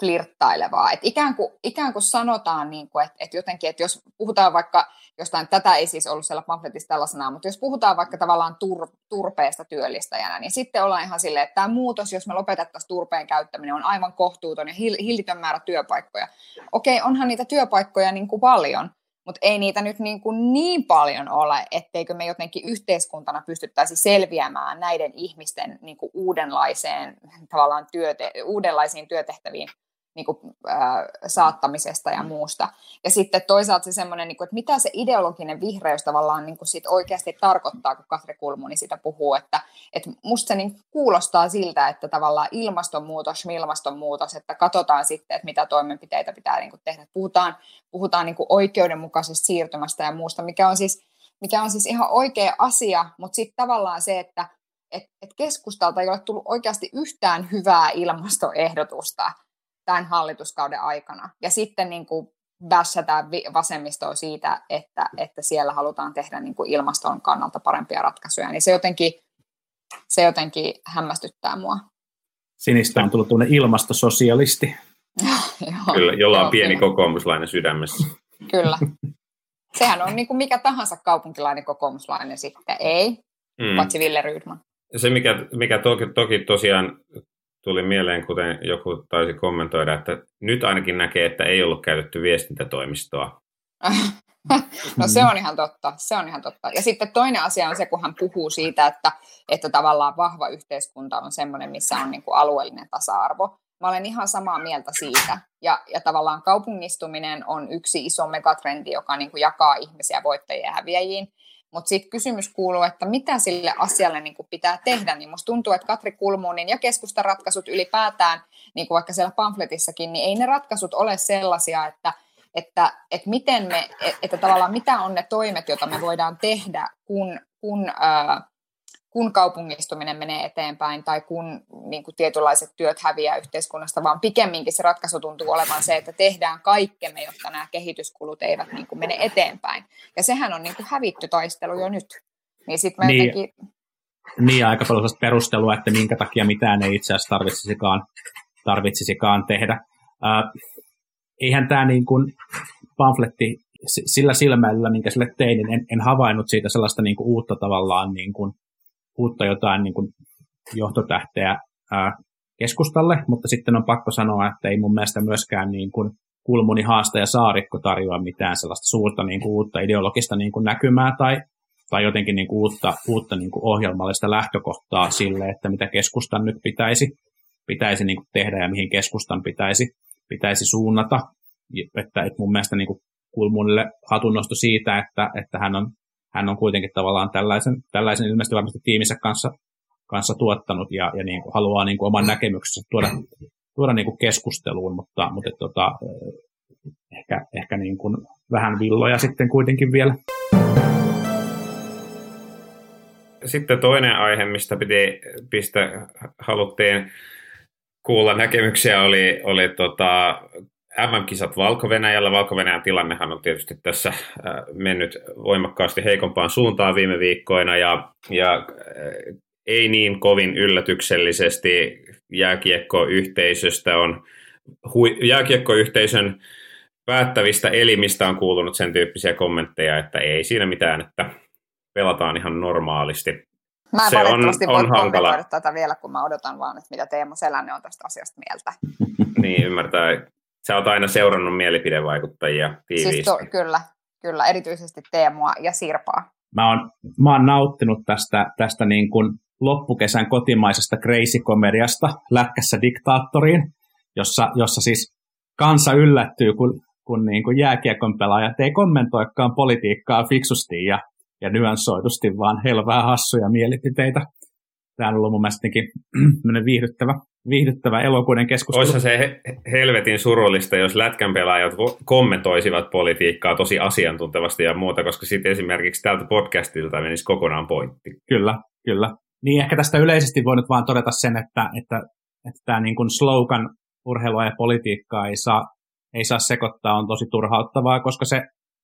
I: flirttailevaa. Et ikään, kuin, ikään kuin sanotaan, niin kuin, että, että jotenkin, että jos puhutaan vaikka jostain, tätä ei siis ollut siellä pamfletissa tällaisena, mutta jos puhutaan vaikka tavallaan tur, turpeesta työllistäjänä, niin sitten ollaan ihan silleen, että tämä muutos, jos me lopetettaisiin turpeen käyttäminen, on aivan kohtuuton ja hillitön määrä työpaikkoja. Okei, onhan niitä työpaikkoja niin kuin paljon, mutta ei niitä nyt niin, kuin niin paljon ole, etteikö me jotenkin yhteiskuntana pystyttäisi selviämään näiden ihmisten niin kuin uudenlaiseen, tavallaan työte, uudenlaisiin työtehtäviin niin kuin, äh, saattamisesta ja muusta. Ja sitten toisaalta se semmoinen, niin kuin, että mitä se ideologinen vihreys tavallaan niin kuin sit oikeasti tarkoittaa, kun Katri Kulmuni sitä puhuu, että, että musta se niin kuulostaa siltä, että tavallaan ilmastonmuutos, ilmastonmuutos, että katsotaan sitten, että mitä toimenpiteitä pitää niin kuin tehdä. Puhutaan, puhutaan niin kuin oikeudenmukaisesta siirtymästä ja muusta, mikä on siis, mikä on siis ihan oikea asia, mutta sitten tavallaan se, että et, et keskustalta ei ole tullut oikeasti yhtään hyvää ilmastoehdotusta, tämän hallituskauden aikana. Ja sitten niin kuin bässätään vasemmistoa siitä, että, että siellä halutaan tehdä niin kuin ilmaston kannalta parempia ratkaisuja, niin se jotenkin, se jotenkin hämmästyttää mua.
H: Sinistä on tullut tuonne ilmastososialisti.
G: Kyllä, jolla on pieni kokoomuslainen sydämessä.
I: Kyllä. Sehän on niin kuin mikä tahansa kaupunkilainen kokoomuslainen sitten, ei, mm. paitsi Ville Rydman.
G: Se, mikä, mikä toki, toki tosiaan tuli mieleen, kuten joku taisi kommentoida, että nyt ainakin näkee, että ei ollut käytetty viestintätoimistoa.
I: no se on ihan totta, se on ihan totta. Ja sitten toinen asia on se, kun hän puhuu siitä, että, että tavallaan vahva yhteiskunta on semmoinen, missä on niin kuin alueellinen tasa-arvo. Mä olen ihan samaa mieltä siitä. Ja, ja tavallaan kaupungistuminen on yksi iso megatrendi, joka niin kuin jakaa ihmisiä voittajien ja häviäjiin. Mutta sitten kysymys kuuluu, että mitä sille asialle niin pitää tehdä, niin musta tuntuu, että Katri Kulmunin ja keskustan ratkaisut ylipäätään, niin kuin vaikka siellä pamfletissakin, niin ei ne ratkaisut ole sellaisia, että, että, että, miten me, että tavallaan mitä on ne toimet, joita me voidaan tehdä, kun, kun ää, kun kaupungistuminen menee eteenpäin tai kun niin kuin tietynlaiset työt häviää yhteiskunnasta, vaan pikemminkin se ratkaisu tuntuu olevan se, että tehdään kaikkemme, jotta nämä kehityskulut eivät niin kuin mene eteenpäin. Ja sehän on niin kuin hävitty taistelu jo nyt. Niin sitten niin, jotenkin...
H: niin, aika paljon perustelua, että minkä takia mitään ei itse asiassa tarvitsisikaan, tarvitsisikaan tehdä. Äh, eihän tämä niin kuin pamfletti sillä silmällä, minkä sille tein, niin en, en havainnut siitä sellaista niin kuin uutta tavallaan niin kuin uutta jotain niin kuin johtotähteä keskustalle, mutta sitten on pakko sanoa, että ei mun mielestä myöskään niin kuin Kulmuni, Haasta ja Saarikko tarjoa mitään sellaista suurta niin kuin uutta ideologista niin kuin näkymää tai, tai jotenkin niin kuin uutta, uutta niin kuin ohjelmallista lähtökohtaa sille, että mitä keskustan nyt pitäisi, pitäisi niin kuin tehdä ja mihin keskustan pitäisi, pitäisi suunnata. Että, että mun mielestä niin kuin Kulmunille hatunnosto siitä, että, että hän on hän on kuitenkin tavallaan tällaisen, tällaisen ilmeisesti varmasti tiimissä kanssa, kanssa tuottanut ja, ja niin kuin haluaa niin kuin oman näkemyksensä tuoda, tuoda niin kuin keskusteluun, mutta, mutta tota, ehkä, ehkä niin kuin vähän villoja sitten kuitenkin vielä.
G: Sitten toinen aihe, mistä piti pistä, haluttiin kuulla näkemyksiä, oli, oli tota, MM-kisat Valko-Venäjällä. Valko-Venäjän tilannehan on tietysti tässä äh, mennyt voimakkaasti heikompaan suuntaan viime viikkoina ja, ja äh, ei niin kovin yllätyksellisesti jääkiekkoyhteisöstä on, hui, jääkiekkoyhteisön päättävistä elimistä on kuulunut sen tyyppisiä kommentteja, että ei siinä mitään, että pelataan ihan normaalisti.
I: Mä en se valitettavasti on, on hankala. tätä vielä, kun mä odotan vaan, että mitä Teemu Selänne on tästä asiasta mieltä.
G: niin, ymmärtää sä oot aina seurannut mielipidevaikuttajia tiiviisti. Siis to,
I: kyllä, kyllä, erityisesti Teemua ja Sirpaa.
H: Mä oon, mä oon nauttinut tästä, tästä niin kuin loppukesän kotimaisesta crazy-komediasta Lätkässä diktaattoriin, jossa, jossa siis kansa yllättyy, kun, kun niin kuin jääkiekon pelaajat ei kommentoikaan politiikkaa fiksusti ja, ja nyanssoidusti, vaan heillä on vähän hassuja mielipiteitä. Tämä on ollut mun mielestä viihdyttävä, viihdyttävä elokuuden keskustelu.
G: Olisi se helvetin surullista, jos lätkän pelaajat kommentoisivat politiikkaa tosi asiantuntevasti ja muuta, koska sitten esimerkiksi tältä podcastilta menisi kokonaan pointti.
H: Kyllä, kyllä. Niin ehkä tästä yleisesti voi nyt vaan todeta sen, että, että, että tämä niin kuin slogan urheilua ja politiikkaa ei saa, ei saa sekoittaa, on tosi turhauttavaa, koska se,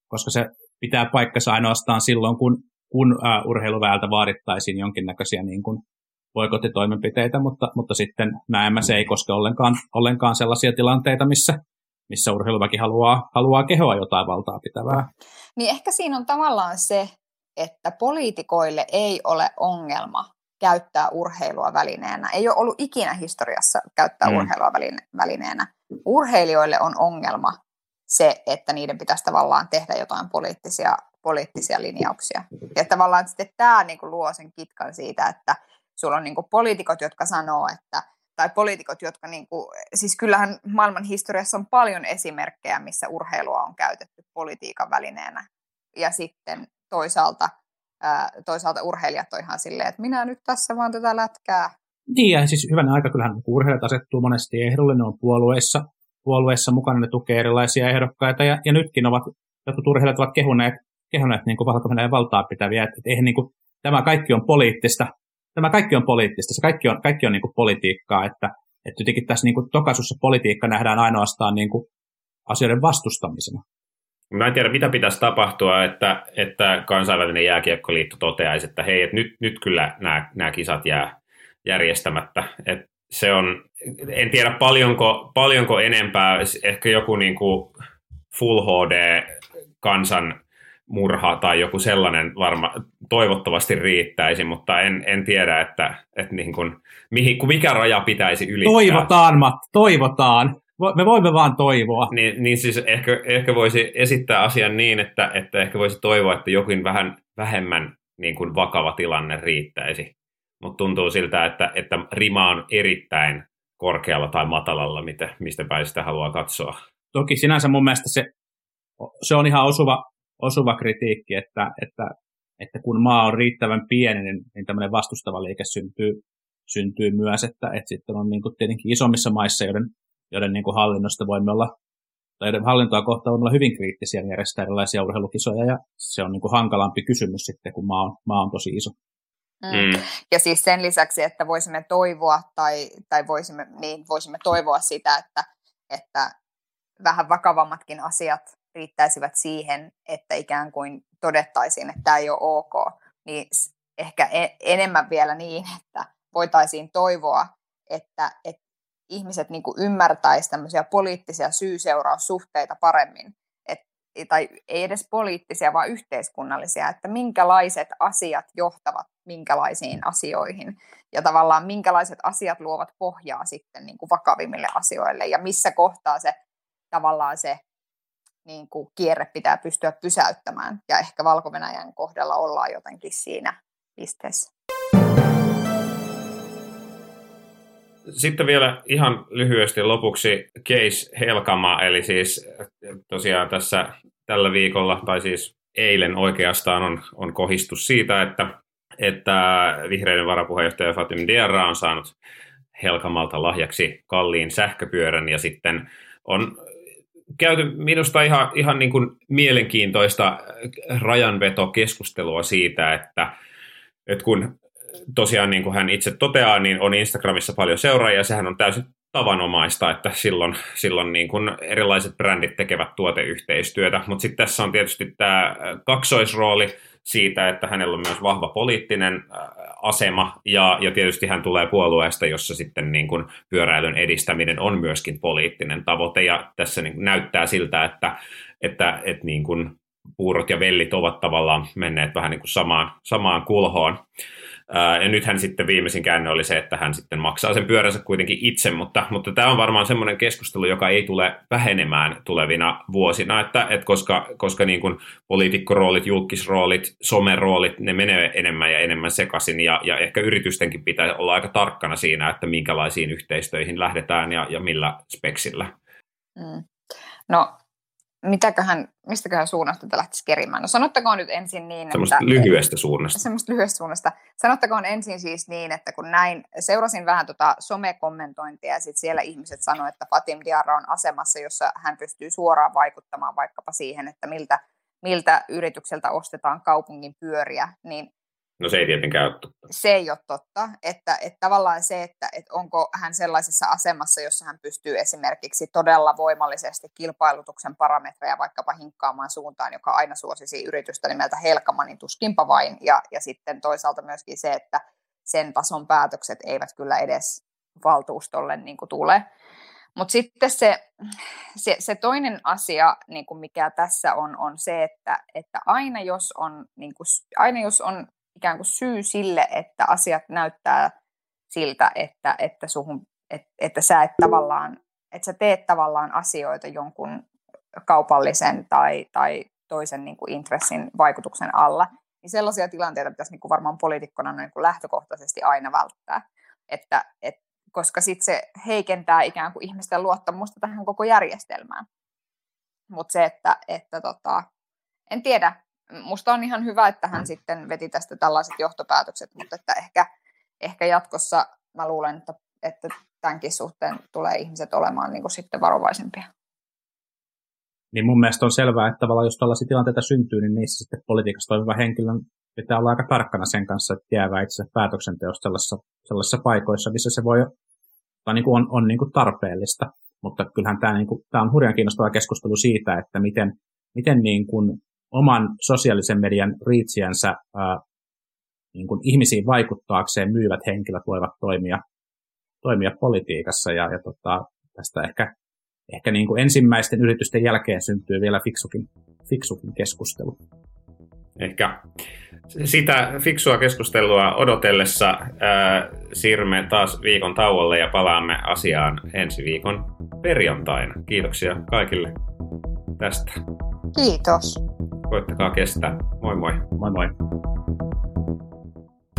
H: koska se pitää paikkansa ainoastaan silloin, kun, kun uh, urheiluväältä vaadittaisiin jonkinnäköisiä niin kuin boikottitoimenpiteitä, mutta, mutta sitten näemmä se ei koske ollenkaan, ollenkaan sellaisia tilanteita, missä, missä urheiluväki haluaa, haluaa kehoa jotain valtaa pitävää.
I: Niin ehkä siinä on tavallaan se, että poliitikoille ei ole ongelma käyttää urheilua välineenä. Ei ole ollut ikinä historiassa käyttää mm. urheilua välineenä. Urheilijoille on ongelma se, että niiden pitäisi tavallaan tehdä jotain poliittisia, poliittisia linjauksia. Ja tavallaan sitten tämä niin kuin luo sen kitkan siitä, että sulla on niin kuin poliitikot, jotka sanoo, että tai poliitikot, jotka, niin kuin, siis kyllähän maailman historiassa on paljon esimerkkejä, missä urheilua on käytetty politiikan välineenä. Ja sitten toisaalta toisaalta urheilijat on ihan silleen, että minä nyt tässä vaan tätä lätkää.
H: Niin, ja siis hyvänä aika kyllähän urheilijat asettuu monesti ehdolle, ne on puolueissa, puolueissa mukana, ne tukee erilaisia ehdokkaita, ja, ja nytkin ovat, jotkut urheilijat ovat kehuneet, kehuneet niin valko valtaa pitäviä, että, että eihän niin kuin, tämä kaikki on poliittista, tämä kaikki on poliittista, se kaikki on, kaikki on niin kuin politiikkaa, että, että jotenkin tässä niin kuin tokasussa politiikka nähdään ainoastaan niin kuin asioiden vastustamisena.
G: Mä en tiedä, mitä pitäisi tapahtua, että, että kansainvälinen jääkiekkoliitto toteaisi, että hei, että nyt, nyt kyllä nämä, nämä kisat jää järjestämättä. Et se on, en tiedä paljonko, paljonko enempää, ehkä joku niin kuin Full HD kansan murha tai joku sellainen varma, toivottavasti riittäisi, mutta en, en tiedä, että, että niin kuin, mihin, mikä raja pitäisi ylittää.
H: Toivotaan, Matt, toivotaan me voimme vaan toivoa.
G: Niin, niin siis ehkä, ehkä voisi esittää asian niin, että, että ehkä voisi toivoa, että jokin vähän vähemmän niin kuin vakava tilanne riittäisi. Mutta tuntuu siltä, että, että rima on erittäin korkealla tai matalalla, mitä, mistä päin sitä haluaa katsoa.
H: Toki sinänsä mun mielestä se, se on ihan osuva, osuva kritiikki, että, että, että kun maa on riittävän pieni, niin, niin tämmöinen vastustava liike syntyy, syntyy myös, että, että sitten on niin kuin tietenkin isommissa maissa, joiden joiden niin kuin hallinnosta voimme olla, tai joiden hallintoa kohtaan voimme olla hyvin kriittisiä niin järjestää erilaisia urheilukisoja, ja se on niin kuin hankalampi kysymys sitten, kun maa on, maa on tosi iso.
I: Mm. mm. Ja siis sen lisäksi, että voisimme toivoa, tai, tai voisimme, niin voisimme toivoa sitä, että, että vähän vakavammatkin asiat riittäisivät siihen, että ikään kuin todettaisiin, että tämä ei ole ok, niin ehkä e-, enemmän vielä niin, että voitaisiin toivoa, että, että ihmiset niin ymmärtäisivät tämmöisiä poliittisia syy-seuraussuhteita paremmin. Et, tai ei edes poliittisia, vaan yhteiskunnallisia, että minkälaiset asiat johtavat minkälaisiin asioihin. Ja tavallaan minkälaiset asiat luovat pohjaa sitten niin vakavimmille asioille. Ja missä kohtaa se tavallaan se niin kuin kierre pitää pystyä pysäyttämään. Ja ehkä valko kohdalla ollaan jotenkin siinä pisteessä.
G: Sitten vielä ihan lyhyesti lopuksi Case Helkama, eli siis tosiaan tässä tällä viikolla, tai siis eilen oikeastaan on, on kohistus siitä, että, että vihreiden varapuheenjohtaja Fatim Diarra on saanut Helkamalta lahjaksi kalliin sähköpyörän ja sitten on käyty minusta ihan, ihan niin kuin mielenkiintoista rajanvetokeskustelua siitä, että, että kun tosiaan niin kuin hän itse toteaa, niin on Instagramissa paljon seuraajia, sehän on täysin tavanomaista, että silloin, silloin niin kuin erilaiset brändit tekevät tuoteyhteistyötä, mutta sitten tässä on tietysti tämä kaksoisrooli siitä, että hänellä on myös vahva poliittinen asema, ja, ja tietysti hän tulee puolueesta, jossa sitten niin kuin pyöräilyn edistäminen on myöskin poliittinen tavoite, ja tässä niin näyttää siltä, että, että, että niin kuin puurot ja vellit ovat tavallaan menneet vähän niin kuin samaan, samaan kulhoon. Ja nythän sitten viimeisin käänne oli se, että hän sitten maksaa sen pyöränsä kuitenkin itse, mutta, mutta tämä on varmaan semmoinen keskustelu, joka ei tule vähenemään tulevina vuosina, että, että koska, koska niin kuin poliitikkoroolit, julkisroolit, someroolit, ne menee enemmän ja enemmän sekaisin ja, ja ehkä yritystenkin pitää olla aika tarkkana siinä, että minkälaisiin yhteistöihin lähdetään ja, ja millä speksillä.
I: Mm. No mitäköhän, mistäköhän suunnasta te lähtisi kerimään? No sanottakoon nyt ensin niin,
G: Semmoista
I: että...
G: lyhyestä suunnasta.
I: Semmoista lyhyestä suunnasta. Sanottakoon ensin siis niin, että kun näin, seurasin vähän tota somekommentointia ja sitten siellä ihmiset sanoivat, että Fatim Diarra on asemassa, jossa hän pystyy suoraan vaikuttamaan vaikkapa siihen, että miltä, miltä yritykseltä ostetaan kaupungin pyöriä, niin
G: No se ei tietenkään ole totta.
I: Se ei ole totta, että, että tavallaan se, että, että onko hän sellaisessa asemassa, jossa hän pystyy esimerkiksi todella voimallisesti kilpailutuksen parametreja vaikkapa hinkkaamaan suuntaan, joka aina suosisi yritystä nimeltä Helkama, niin tuskinpa vain. Ja, ja sitten toisaalta myöskin se, että sen tason päätökset eivät kyllä edes valtuustolle niin kuin tule. Mutta sitten se, se, se toinen asia, niin kuin mikä tässä on, on se, että, että aina, jos on, niin kuin, aina jos on ikään kuin syy sille, että asiat näyttää siltä, että, että, suhun, että, että sä et tavallaan, että sä teet tavallaan asioita jonkun kaupallisen tai, tai toisen niin kuin intressin vaikutuksen alla, niin sellaisia tilanteita pitäisi niin kuin varmaan poliitikkona niin kuin lähtökohtaisesti aina välttää, että, et, koska sitten se heikentää ikään kuin ihmisten luottamusta tähän koko järjestelmään. Mutta se, että, että tota, en tiedä, musta on ihan hyvä, että hän sitten veti tästä tällaiset johtopäätökset, mutta että ehkä, ehkä jatkossa mä luulen, että, että tämänkin suhteen tulee ihmiset olemaan niin kuin sitten varovaisempia.
H: Niin mun mielestä on selvää, että tavallaan jos tällaisia tilanteita syntyy, niin niissä sitten politiikassa toimiva henkilön pitää olla aika tarkkana sen kanssa, että jäävää itse päätöksenteosta sellaisissa, sellaisissa paikoissa, missä se voi tai niin kuin on, on niin kuin tarpeellista. Mutta kyllähän tämä, niin kuin, tämä on hurjan kiinnostava keskustelu siitä, että miten, miten niin kuin oman sosiaalisen median riitsiänsä ää, niin kuin ihmisiin vaikuttaakseen myyvät henkilöt voivat toimia, toimia politiikassa. Ja, ja tota, tästä ehkä, ehkä niin kuin ensimmäisten yritysten jälkeen syntyy vielä fiksukin, fiksukin keskustelu.
G: Ehkä sitä fiksua keskustelua odotellessa ää, siirrymme taas viikon tauolle ja palaamme asiaan ensi viikon perjantaina. Kiitoksia kaikille tästä.
I: Kiitos.
G: Koittakaa kestää. Moi moi.
H: Moi moi.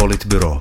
A: Politbyro.